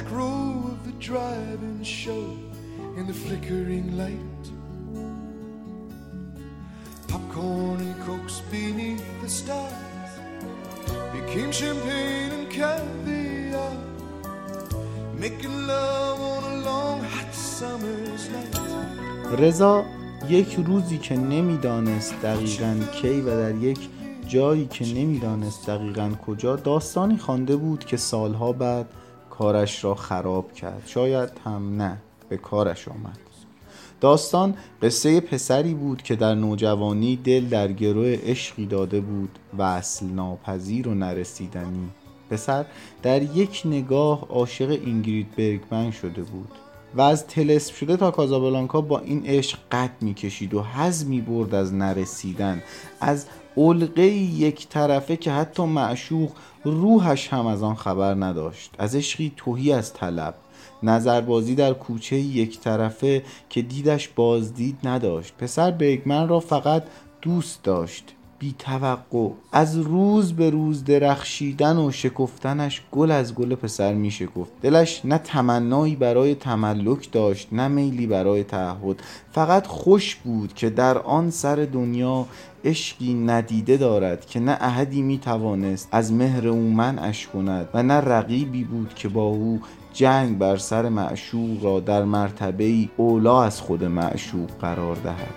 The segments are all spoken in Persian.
Back row of the drive-in show in the flickering light. Popcorn and cokes beneath the stars became champagne and caviar. Making love on a long hot summer's night. رضا یک روزی که نمی‌دانست دقیقا کی و در یک جایی که نمی‌دانست دقیقا کجا داستانی خوانده بود که سالها بعد کارش را خراب کرد. شاید هم نه به کارش آمد. داستان قصه پسری بود که در نوجوانی دل در گروه عشقی داده بود و اصل ناپذیر و نرسیدنی. پسر در یک نگاه عاشق اینگرید برگمن شده بود و از تلسم شده تا کازابلانکا با این عشق قد می‌کشید و حز می برد از نرسیدن. از علقه یک طرفه که حتی معشوق روحش هم از آن خبر نداشت. از عشقی توهی از طلب. نظربازی در کوچه یک طرفه که دیدش بازدید نداشت. پسر برگمن را فقط دوست داشت. بی توقع از روز به روز درخشیدن و شکفتنش گل از گل پسر می شکفت دلش نه تمنایی برای تملک داشت نه میلی برای تعهد. فقط خوش بود که در آن سر دنیا عشقی ندیده دارد که نه احدی می توانست از مهر او منعش کند و نه رقیبی بود که با او جنگ بر سر معشوق را در مرتبه ای اولا از خود معشوق قرار دهد.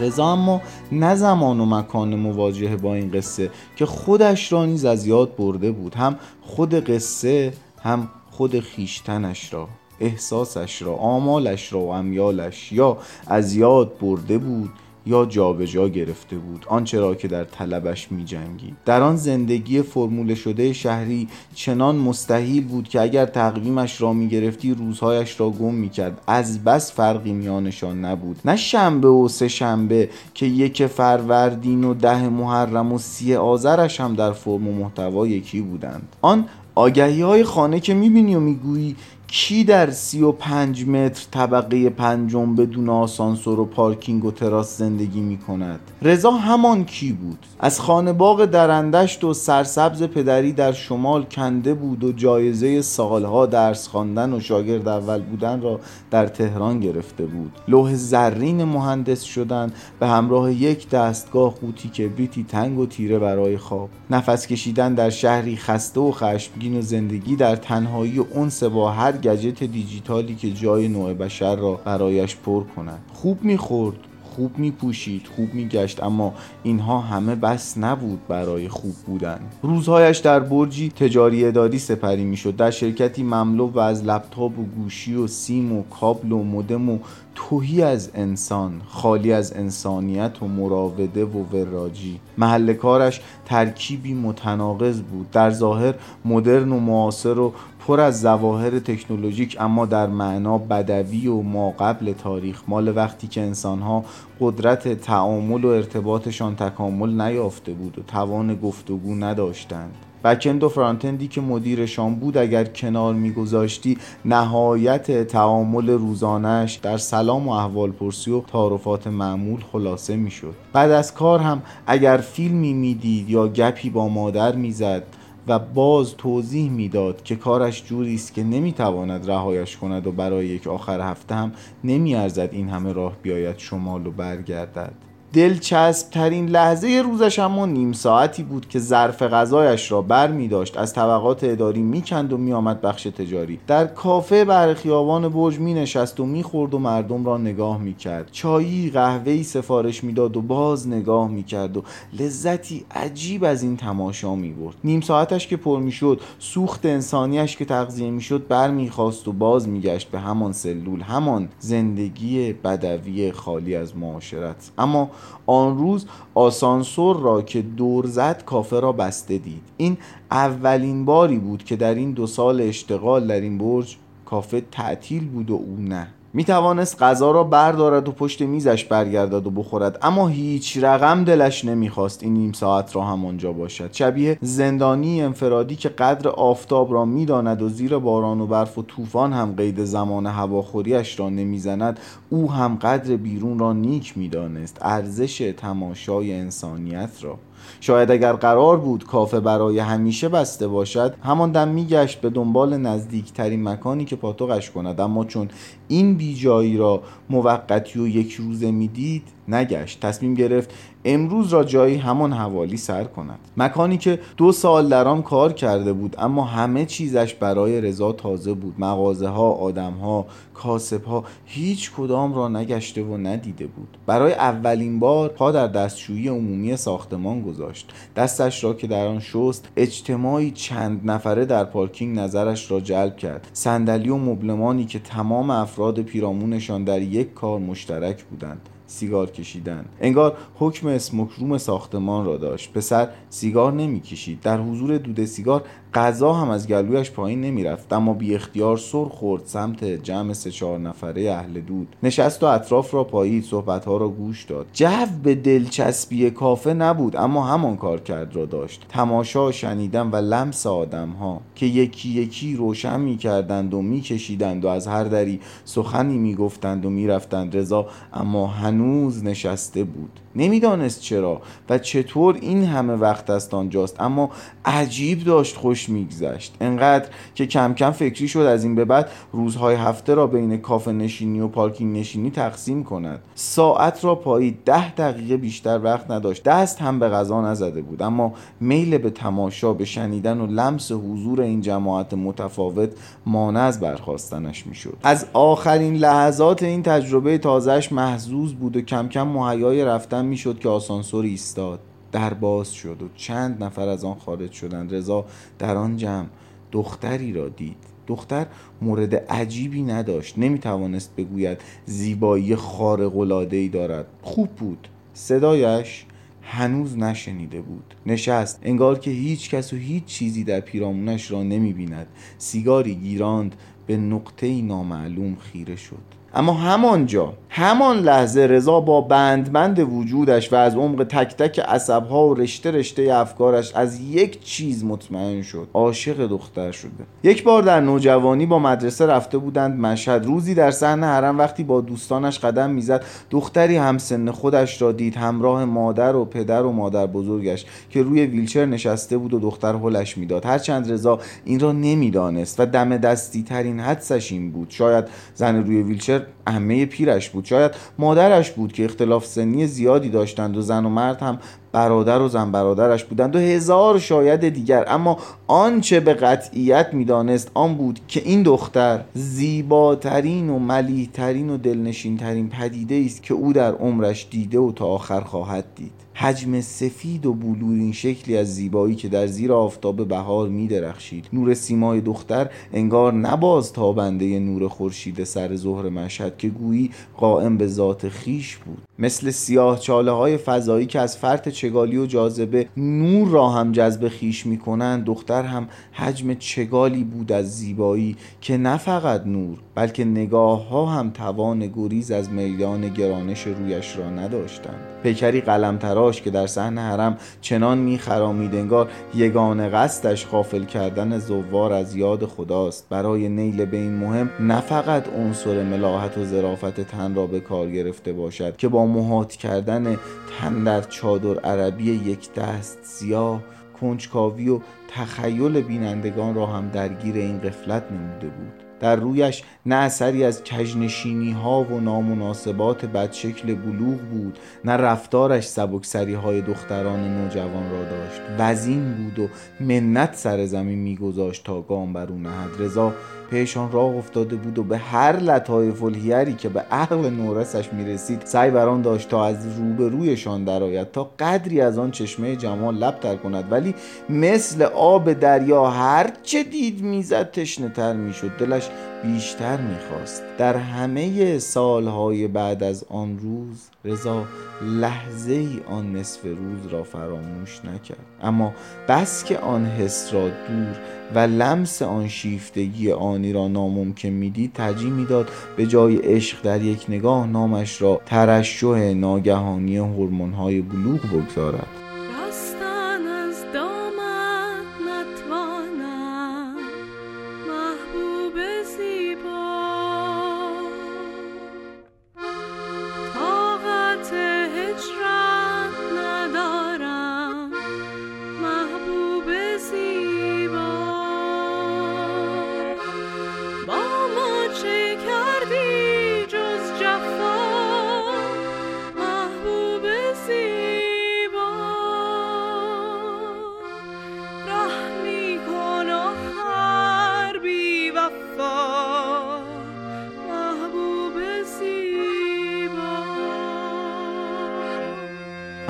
رضا اما نه زمان و مکان مواجهه با این قصه که خودش را نیز از یاد برده بود هم خود قصه هم خود خیشتنش را احساسش را آمالش را و امیالش یا از یاد برده بود. یا جابجا جا گرفته بود آنچه را که در طلبش می جنگید در آن زندگی فرموله شده شهری چنان مستحیل بود که اگر تقویمش را می گرفتی روزهایش را گم می کرد از بس فرقی میانشان نبود. نه شنبه و سه شنبه که یک فروردین و ده محرم و سی آذرش هم در فرم و محتوا یکی بودند. آن آگهی های خانه که می‌بینی و می‌گویی کی در سی و پنج متر طبقه پنجم بدون آسانسور و پارکینگ و تراس زندگی می کند؟ رضا همان کی بود؟ از خانه باغ درندشت و سرسبز پدری در شمال کنده بود و جایزه سالها درس خواندن و شاگرد اول بودن را در تهران گرفته بود. لوح زرین مهندس شدن به همراه یک دستگاه قوطی کبریتی تنگ و تیره برای خواب. نفس کشیدن در شهری خسته و خشمگین و زندگی در تنهایی و انس با گجت دیجیتالی که جای نوع بشر را برایش پر کند. خوب می‌خورد خوب میپوشید خوب میگشت اما اینها همه بس نبود برای خوب بودن. روزهایش در برجی تجاری اداری سپری می‌شد. در شرکتی مملو و از لپتاپ و گوشی و سیم و کابل و مدم و توهی از انسان خالی از انسانیت و مراوده و وراجی. محل کارش ترکیبی متناقض بود. در ظاهر مدرن و معاصر و پر از ظواهر تکنولوژیک اما در معنا بدوی و ما قبل تاریخ. مال وقتی که انسانها قدرت تعامل و ارتباطشان تکامل نیافته بود و توان گفتگو نداشتند. بکند و فرانتندی که مدیرشان بود اگر کنار میگذاشتی نهایت تعامل روزانش در سلام و احوال پرسی و تعارفات معمول خلاصه می‌شد. بعد از کار هم اگر فیلمی می‌دید یا گپی با مادر می‌زد و باز توضیح می‌داد که کارش جوری است که نمی‌تواند رهایش کند و برای یک آخر هفته هم نمیارزد این همه راه بیاید شمال و برگردد. دلچسب ترین لحظه روزش اما نیم ساعتی بود که ظرف غذایش را بر می داشت. از طبقات اداری می‌کند و میآمد بخش تجاری. در کافه بر خیابان برج می نشست و می‌خورد و مردم را نگاه می کرد. چایی قهوه‌ای سفارش می‌داد و باز نگاه می کرد و لذتی عجیب از این تماشا می برد. نیم ساعتش که پر می شد سوخت انسانیش که تغذیه می شد بر می خواست و باز می گشت به همان سلول همان زندگی بدوی خالی از معاشرت. اما آن روز آسانسور را که دور زد کافه را بسته دید. این اولین باری بود که در این دو سال اشتغال در این برج کافه تعطیل بود و او نه. می توانست غذا را بردارد و پشت میزش برگردد و بخورد. اما هیچ رقم دلش نمی‌خواست این نیم ساعت را همانجا باشد. شبیه زندانی انفرادی که قدر آفتاب را می‌داند و زیر باران و برف و طوفان هم قید زمان هواخوریش را نمی‌زند او هم قدر بیرون را نیک می‌دانست. ارزش تماشای انسانیت را. شاید اگر قرار بود کافه برای همیشه بسته باشد همان دم میگشت به دنبال نزدیکترین مکانی که پاتوقش کند. اما چون این بیجایی را موقتی و یک روزه می‌دید نگشت. تصمیم گرفت امروز را جایی همان حوالی سر کند. مکانی که دو سال در آن کار کرده بود اما همه چیزش برای رضا تازه بود. مغازه ها آدم ها کاسب ها هیچ کدام را نگشته و ندیده بود. برای اولین بار پا در دستشویی عمومی ساختمان گذاشت. دستش را که در آن شست اجتماعی چند نفره در پارکینگ نظرش را جلب کرد. صندلی و مبلمانی که تمام افراد پیرامونشان در یک کار مشترک بودند. سیگار کشیدن. انگار حکم اسموکروم ساختمان را داشت. پسر سیگار نمی‌کشید. در حضور دود سیگار غذا هم از گلویش پایین نمی‌رفت. اما بی اختیار سر خورد سمت جمع سه چهار نفره اهل دود. نشست و اطراف را پایید. صحبتها را گوش داد. جو به دلچسبی کافه نبود اما همان کار کرد را داشت. تماشا شنیدن و لمس آدم ها که یکی یکی روشن می کردند و می کشیدند و از هر دری سخنی می گفتند و می رفتند رضا اما هنوز نشسته بود. نمی‌دانست چرا و چطور این همه وقت است آنجاست اما عجیب داشت خوش میگذشت. انقدر که کم کم فکری شد از این به بعد روزهای هفته را بین کافه نشینی و پارکینگ نشینی تقسیم کند. ساعت را پایید ده دقیقه بیشتر وقت نداشت. دست هم به غذا نزده بود. اما میل به تماشا به شنیدن و لمس حضور این جماعت متفاوت مانع از برخواستنش می‌شد. از آخرین لحظات این تجربه تازهش محزوز بود. و کم کم مهیای رفتن می‌شد که آسانسور ایستاد. در باز شد و چند نفر از آن خارج شدند. رضا در آن جمع دختری را دید. دختر مورد عجیبی نداشت. نمی‌توانست بگوید زیبایی خارق ای دارد. خوب بود. صدایش هنوز نشنیده بود. نشست. انگار که هیچ کس و هیچ چیزی در پیرامونش را نمی بیند سیگاری گیراند. به نقطه نامعلوم خیره شد. اما همانجا همان لحظه رضا با بندبند وجودش و از عمق تک تک عصبها و رشته رشته افکارش از یک چیز مطمئن شد عاشق دختر شده. یک بار در نوجوانی با مدرسه رفته بودند مشهد. روزی در صحن حرم وقتی با دوستانش قدم می‌زد دختری همسن خودش را دید همراه مادر و پدر و مادر بزرگش که روی ویلچر نشسته بود و دختر هلش می‌داد. هرچند رضا این را نمی‌دانست و دم دستی ترین حدسش این بود. شاید زن روی ویلچر عمه پیرش بود. شاید مادرش بود که اختلاف سنی زیادی داشتند و زن و مرد هم برادر و زن برادرش بودند و هزار شاید دیگر. اما آنچه به قطعیت می‌دانست آن بود که این دختر زیباترین و ملیحترین و دلنشینترین پدیده است که او در عمرش دیده و تا آخر خواهد دید. حجم سفید و بلورین شکلی از زیبایی که در زیر آفتاب بهار می درخشید نور سیمای دختر انگار نباز تابنده نور خورشید سر ظهر مشهد که گویی قائم به ذات خیش بود. مثل سیاه چاله های فضایی که از فرط چگالی و جاذبه نور را هم جذب خیش می کنند دختر هم حجم چگالی بود از زیبایی که نه فقط نور بلکه نگاه ها هم توان گریز از میدان گرانش رویش را نداشتند. پیکری قلم تراش که در صحن حرم چنان میخرامید انگار یگان قصدش غافل کردن زوار از یاد خداست. برای نیل به این مهم نه فقط عنصر ملاحت و ظرافت تن را به کار گرفته باشد که با محاط کردن تن در چادر عربی یک دست سیاه کنجکاوی و تخیل بینندگان را هم درگیر این قفلت نموده بود. در رویش نه اثری از کجنشینی ها و نامناسبات بدشکل بلوغ بود نه رفتارش سبکسری های دختران نوجوان را داشت. وزین بود و منت سر زمین میگذاشت تا گام بر او نهد رضا پیشان راه افتاده بود و به هر لطایف الهیری که به عقل نورسش می‌رسید سعی بران داشت تا از روبرویشان درآید تا قدری از آن چشمه جمال لب تر کند. ولی مثل آب دریا هر چه دید می‌زد تشنه تر می‌شد. دلش بیشتر می‌خواست. در همه سالهای بعد از آن روز رضا لحظه ای آن نصف روز را فراموش نکرد. اما بس که آن حس را دور و لمس آن شیفتگی آنی را ناممکن می‌دید ترجیح می‌داد به جای عشق در یک نگاه نامش را ترشح ناگهانی هورمون‌های بلوغ بگذارد.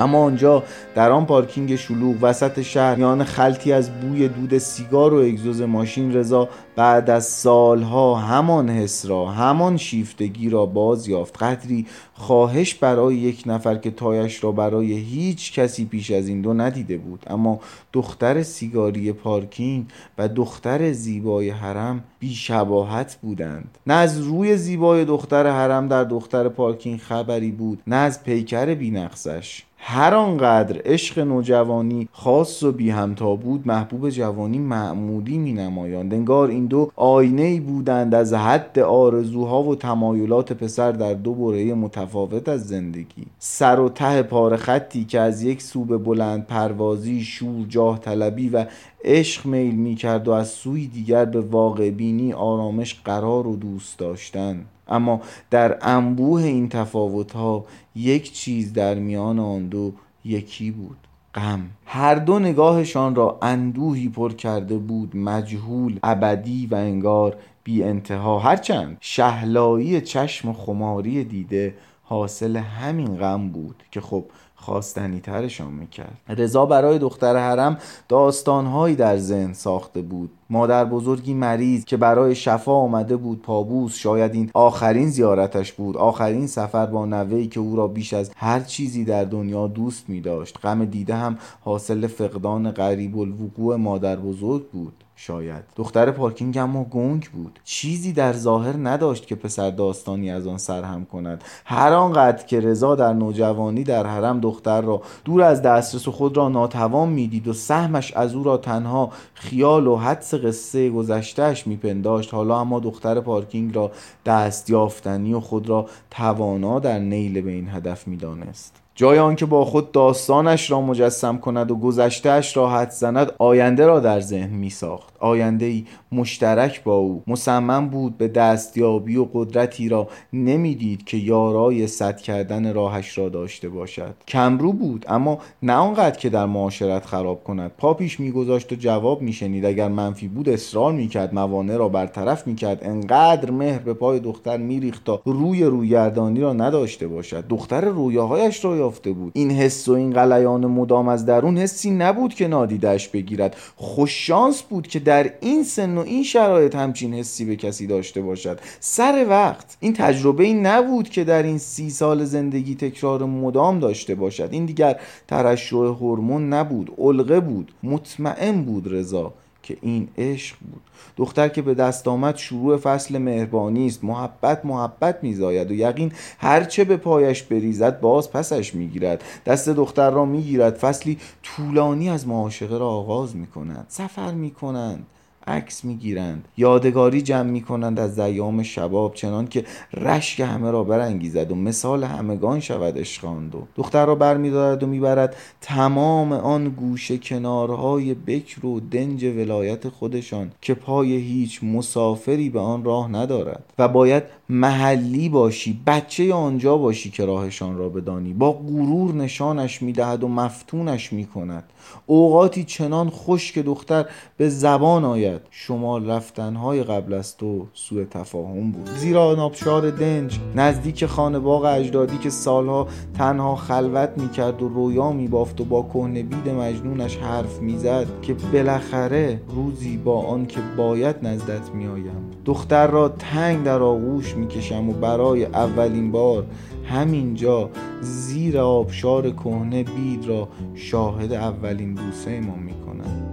اما آنجا در آن پارکینگ شلوغ وسط شهر میان خلطی از بوی دود سیگار و اگزوز ماشین رضا بعد از سالها همان حس را همان شیفتگی را باز یافت. قدری خواهش برای یک نفر که تایش را برای هیچ کسی پیش از این دو ندیده بود. اما دختر سیگاری پارکینگ و دختر زیبای حرم بیشباهت بودند. نه از روی زیبای دختر حرم در دختر پارکینگ خبری بود نه از پیکر بینقصش. هر آنقدر عشق نوجوانی خاص و بی همتا بود محبوب جوانی معمولی می نمایاند انگار این دو آینه ای بودند از حد آرزوها و تمایلات پسر در دو بره متفاوت از زندگی. سر و ته پاره خطی که از یک سو به بلند پروازی شور جاه طلبی و عشق میل می کرد و از سوی دیگر به واقع بینی آرامش قرار و دوست داشتن. اما در انبوه این تفاوتها یک چیز در میان آن دو یکی بود غم. هر دو نگاهشان را اندوهی پر کرده بود مجهول ابدی و انگار بی انتها هرچند شهلایی چشم و خماری دیده حاصل همین غم بود که خب خواستنی ترشان می‌کرد. رضا برای دختر حرم داستانهایی در ذهن ساخته بود. مادر بزرگی مریض که برای شفا آمده بود پابوس شاید این آخرین زیارتش بود آخرین سفر با نوهی که او را بیش از هر چیزی در دنیا دوست می داشت غم دیده هم حاصل فقدان قریب الوقوع مادر بزرگ بود. شاید. دختر پارکینگ اما گنگ بود. چیزی در ظاهر نداشت که پسر داستانی از آن سرهم کند. هر آنقدر که رضا در نوجوانی در حرم دختر را دور از دسترس خود را ناتوان می‌دید و سهمش از او را تنها خیال و حدس قصه گذشتهش میپنداشت حالا اما دختر پارکینگ را دست یافتنی و خود را توانا در نیل به این هدف می‌دانست. جای آنکه با خود داستانش را مجسم کند و گذشتهش را حد زند آینده را در ذهن می ساخت آینده مشترک با او. مصمم بود به دستیابی و قدرتی را نمی‌دید که یارای صد کردن راهش را داشته باشد. کمرو بود اما نه آنقدر که در معاشرت خراب کند. پا پیش میگذاشت و جواب میشنید اگر منفی بود اصرار می‌کرد. موانع را برطرف می‌کرد. انقدر مهر به پای دختر میریخت تا روی رویگردانی را نداشته باشد. دختر رویاهایش را یافته بود. این حس و این غلیان مدام از درون حسی نبود که نادیدش بگیرد. خوششانس بود که این سن و این شرایط همچین حسی به کسی داشته باشد. سر وقت. این تجربه ای نبود که در این سی سال زندگی تکرار مدام داشته باشد. این دیگر ترشح هورمون نبود. علقه بود. مطمئن بود رضا. که این عشق بود. دختر که به دست آمد شروع فصل مهربانی است. محبت محبت میزاید و یقین هرچه به پایش بریزد باز پسش می‌گیرد. دست دختر را می‌گیرد. فصلی طولانی از معاشقه را آغاز می‌کنند سفر می‌کنند. عکس می‌گیرند. یادگاری جمع می‌کنند از ایام شباب چنان که رشک همه را برانگیزد و مثال همگان شود عشق دو دختر را برمیدارد و می‌برد تمام آن گوشه کنارهای بکر و دنج ولایت خودشان که پای هیچ مسافری به آن راه ندارد و باید محلی باشی بچه آنجا باشی که راهشان را بدانی. با غرور نشانش می‌دهد و مفتونش می‌کند. اوقاتی چنان خوش که دختر به زبان آید. شمال رفتنهای قبل از تو سوء تفاهم بود. زیرا نابشار دنج نزدیک خانه باغ اجدادی که سالها تنها خلوت می‌کرد و رویا میبافت و با کهنه بید مجنونش حرف می‌زد که بالاخره روزی با آن که باید نزدت میآیم. دختر را تنگ در آغوش می‌کشم و برای اولین بار همینجا زیر آبشار کهنه بید را شاهد اولین بوسه ما می‌کنم.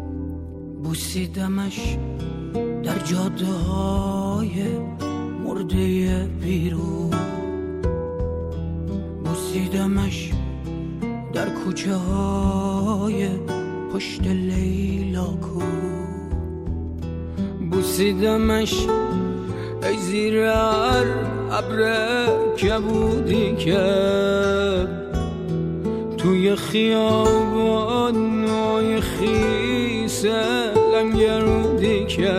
بوسیدمش در جاده های مرده بیرون بوسیدمش در کوچه های پشت لیلا کو بوسیدمش ای زیر ابر کبودی که توی خیابان های خیسه لنگرودی که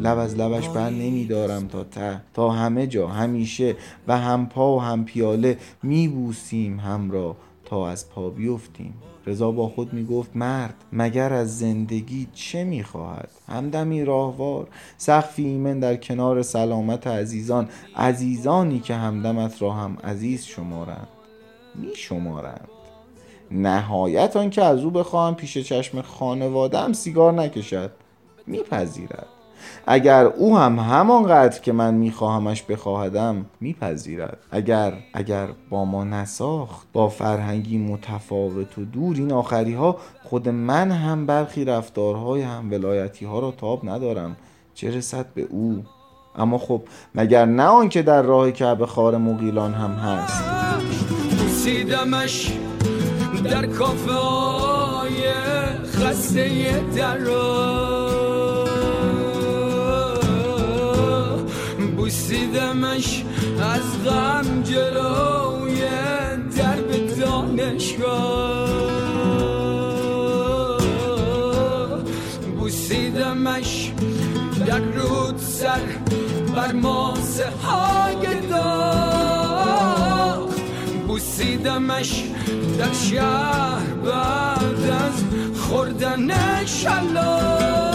لب از لبش بر نمیدارم تا ته. تا همه جا همیشه و هم پا و هم پیاله میبوسیم را از پا بیفتیم. رضا با خود می‌گفت مرد مگر از زندگی چه می‌خواهد؟ همدمی راهوار. سقفی ایمن در کنار سلامت عزیزان عزیزانی که همدمت را هم عزیز شمارند. میشمارند. نهایت آن که از او بخواهم پیش چشم خانوادم سیگار نکشد. میپذیرد. اگر او هم همانقدر که من میخواهمش بخواهدم میپذیرد. اگر اگر با ما نساخت با فرهنگی متفاوت و دور این آخری ها خود من هم برخی رفتارهای هم ولایتی ها را تاب ندارم. چه رسد به او؟ اما خب مگر نه آنکه در راه کعبه خار مغیلان هم هست؟ بوسیدمش در کافه های خسته در بوسیدمش از غم جلوی درب دانشگاه. بوسیدمش در رود سر بر ماسه های داغ. بوسیدمش در شهر بعد از خوردن شلاق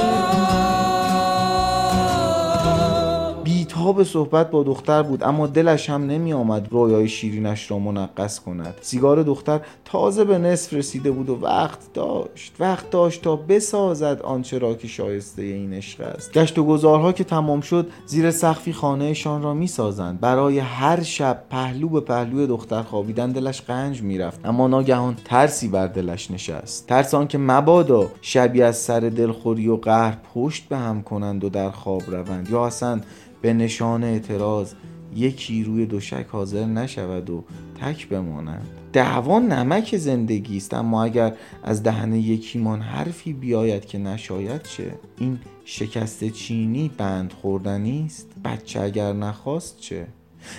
بیتاب صحبت با دختر بود اما دلش هم نمی آمد رویای شیرینش را منقص کند. سیگار دختر تازه به نصف رسیده بود و وقت داشت وقت داشت تا بسازد آنچه را که شایسته این عشق است. گشت و گذارها که تمام شد زیر سقفی خانهشان را می سازند برای هر شب پهلو به پهلوی دختر خوابیدن دلش قنج می رفت اما ناگهان ترسی بر دلش نشست. ترس آن که مبادا شبی از سر دلخوری و قهر پشت به هم کنند و در خواب روند. یا اصلا به نشان اعتراض یکی روی دوشک حاضر نشود و تک بمانند دعوا نمک زندگی است اما اگر از دهن یکیمان حرفی بیاید که نشاید چه؟ این شکست چینی بند خوردنی است. بچه اگر نخواست چه؟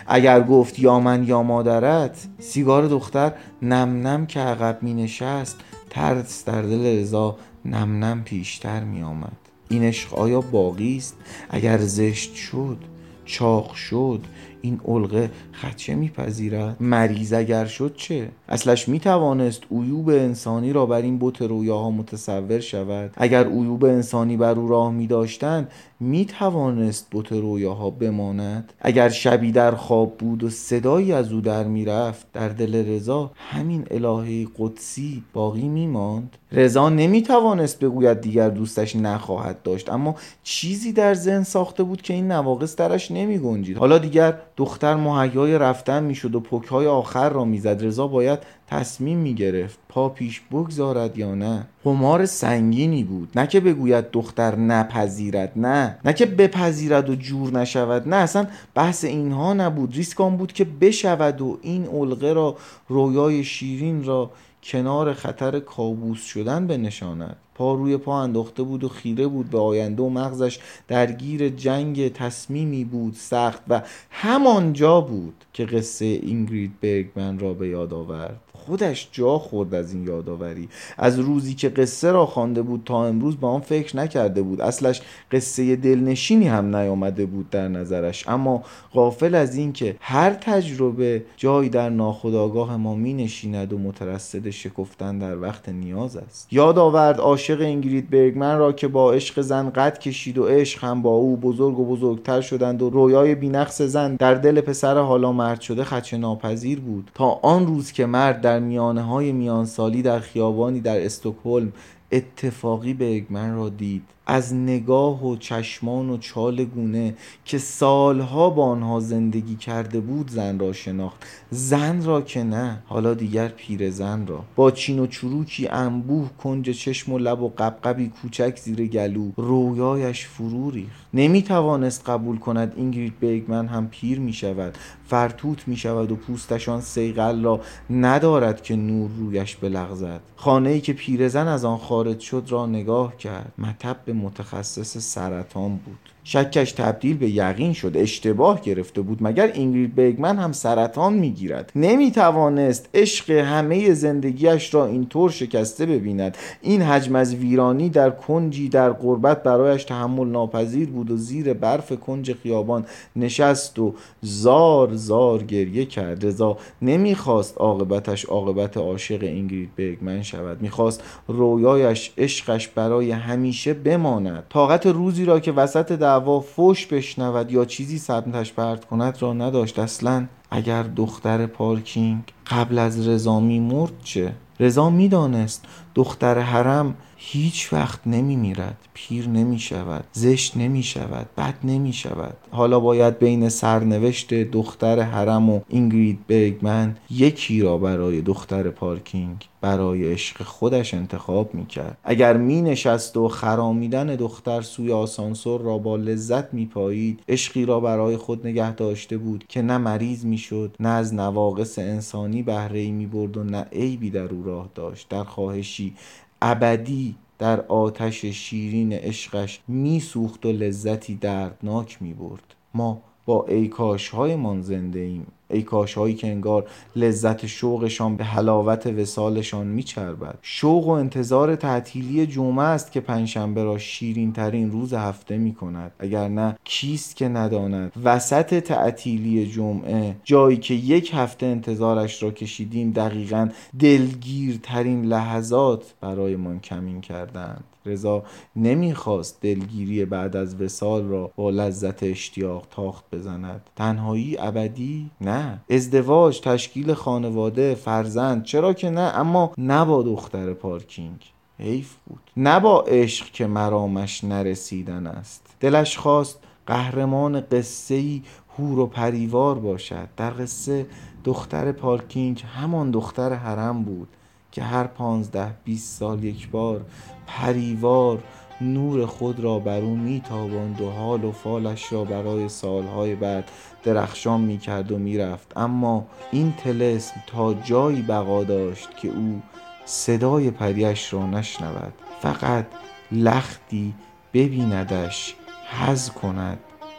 اگر گفت یا من یا مادرت سیگار دختر نم نم که عقب می نشست ترس در دل رضا نم نم پیشتر می آمد. این عشق آیا باقی است؟ اگر زشت شد چاق شد این علقه خدشه میپذیرد؟ مریض اگر شد چه؟ اصلش می‌توانست عیوب انسانی را بر این بت رویاها متصور شود. اگر عیوب انسانی بر او راه میداشتند می‌توانست بت رویاها بماند. اگر شبی در خواب بود و صدایی از او در می‌رفت در دل رضا همین الهه قدسی باقی میماند. رضا نمی‌توانست بگوید دیگر دوستش نخواهد داشت اما چیزی در ذهن ساخته بود که این نواقص درش نمی گنجید حالا دیگر دختر مهیای رفتن می‌شد و پکهای آخر را می‌زد. رضا باید تصمیم می‌گرفت پا پیش بگذارد یا نه. قمار سنگینی بود. نه که بگوید دختر نپذیرد نه. نه که بپذیرد و جور نشود. نه اصلا بحث اینها نبود. ریسک آن بود که بشود و این علقه را رویای شیرین را کنار خطر کابوس شدن بنشاند. پا روی پا انداخته بود و خیره بود به آینده و مغزش درگیر جنگ تصمیمی بود سخت و همانجا بود که قصه اینگرید برگمن را به یاد آورد. خودش جا خورد از این یادآوری. از روزی که قصه را خوانده بود تا امروز به آن فکر نکرده بود. اصلش قصه دلنشینی هم نیامده بود در نظرش. اما غافل از اینکه هر تجربه جایی در ناخودآگاه ما می نشیند و مترصد شکفتن در وقت نیاز است. یاد آورد عاشق اینگرید برگمن را که با عشق زن قد کشید و عشق هم با او بزرگ و بزرگتر شدند و رویای بینقص زن در دل پسر حالا مرد شده خدشه ناپذیر بود. تا آن روز که مرد در میانه های میانسالی در خیابانی در استکهلم اتفاقی برگمن را دید. از نگاه و چشمان و چال گونه که سالها با آنها زندگی کرده بود زن را شناخت. زن را که نه حالا دیگر پیر زن را. با چین و چروکی انبوه کنج چشم و لب و قبقبی کوچک زیر گلو رویایش فرو ریخت. نمی توانست قبول کند اینگرید بیگمن هم پیر می شود فرتوت می شود و پوستشان سیغل را ندارد که نور رویش بلغزد. خانه ای که پیرزن از آن خارج شد را نگاه کرد. مطب متخصص سرطان بود. شکش تبدیل به یقین شد اشتباه گرفته بود. مگر اینگرید بیگمن هم سرطان می‌گیرد؟ نمی‌توانست عشق همه زندگیش را اینطور شکسته ببیند. این حجم از ویرانی در کنجی در قربت برایش تحمل ناپذیر بود و زیر برف کنج خیابان نشست و زار زار گریه کرد. رضا نمی‌خواست عاقبتش عاقبت عاشق اینگرید بیگمن شود. می‌خواست رویایش عشقش برای همیشه بماند. طاقت روزی را که وسط دعوا فوش بشنود یا چیزی سمتش پرت کند را نداشت. اصلا اگر دختر پارکینگ قبل از رضا میمرد چه؟ رضا می‌دانست دختر حرم هیچ وقت نمی میرد پیر نمی شود زشت نمی شود بد نمی شود حالا باید بین سرنوشت دختر حرم و اینگرید برگمن یکی را برای دختر پارکینگ برای عشق خودش انتخاب می کرد اگر می نشست و خرامیدن دختر سوی آسانسور را با لذت می پایید عشقی را برای خود نگه داشته بود که نه مریض می شد نه از نواقص انسانی بهره می برد و نه عیبی در او راه داشت. در خواهشی ابدی در آتش شیرین عشقش میسوخت و لذتی دردناک می برد ما با ایکاش هایمان زنده ایم. ایکاش هایی که انگار لذت شوقشان به حلاوت وسالشان میچربد. شوق و انتظار تعطیلی جمعه است که پنجشنبه را شیرین ترین روز هفته می کند اگر نه کیست که نداند؟ وسط تعطیلی جمعه جایی که یک هفته انتظارش را کشیدیم دقیقا دلگیرترین لحظات برایمان کمین کردند. رضا نمی‌خواست دلگیری بعد از وسال را با لذت اشتیاق تاخت بزند. تنهایی ابدی؟ نه. ازدواج تشکیل خانواده فرزند. چرا که نه؟ اما نه با دختر پارکینگ. حیف بود. نه با عشق که مرامش نرسیدن است. دلش خواست قهرمان قصه ای هور و پریوار باشد. در قصه دختر پارکینگ همان دختر حرم بود که هر پانزده بیست سال یک بار پریوار نور خود را بر او میتاباند و حال و فالش را برای سالهای بعد درخشان می‌کرد و می‌رفت. اما این تلسم تا جایی بقا داشت که او صدای پریش را نشنود. فقط لختی ببیندش حز کند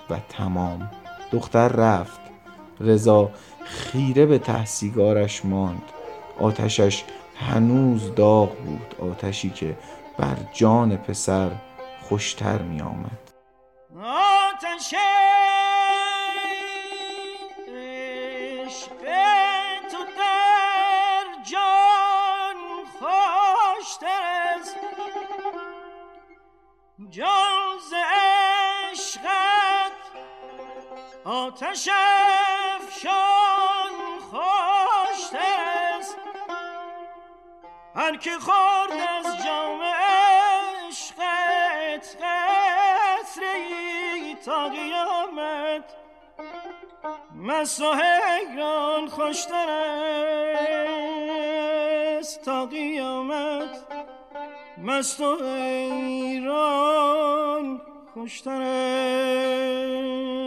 و تمام. دختر رفت. رضا خیره به تحصیگارش ماند. آتشش هنوز داغ بود. آتشی که بر جان پسر خوشتر می آمد. آتش عشق تو در جان ز عشقت آتش افشان خوشتر است. هر که خورد از جام تا قیامت مست و حیران خوشتر است. تا قیامت مست و خوشتر است.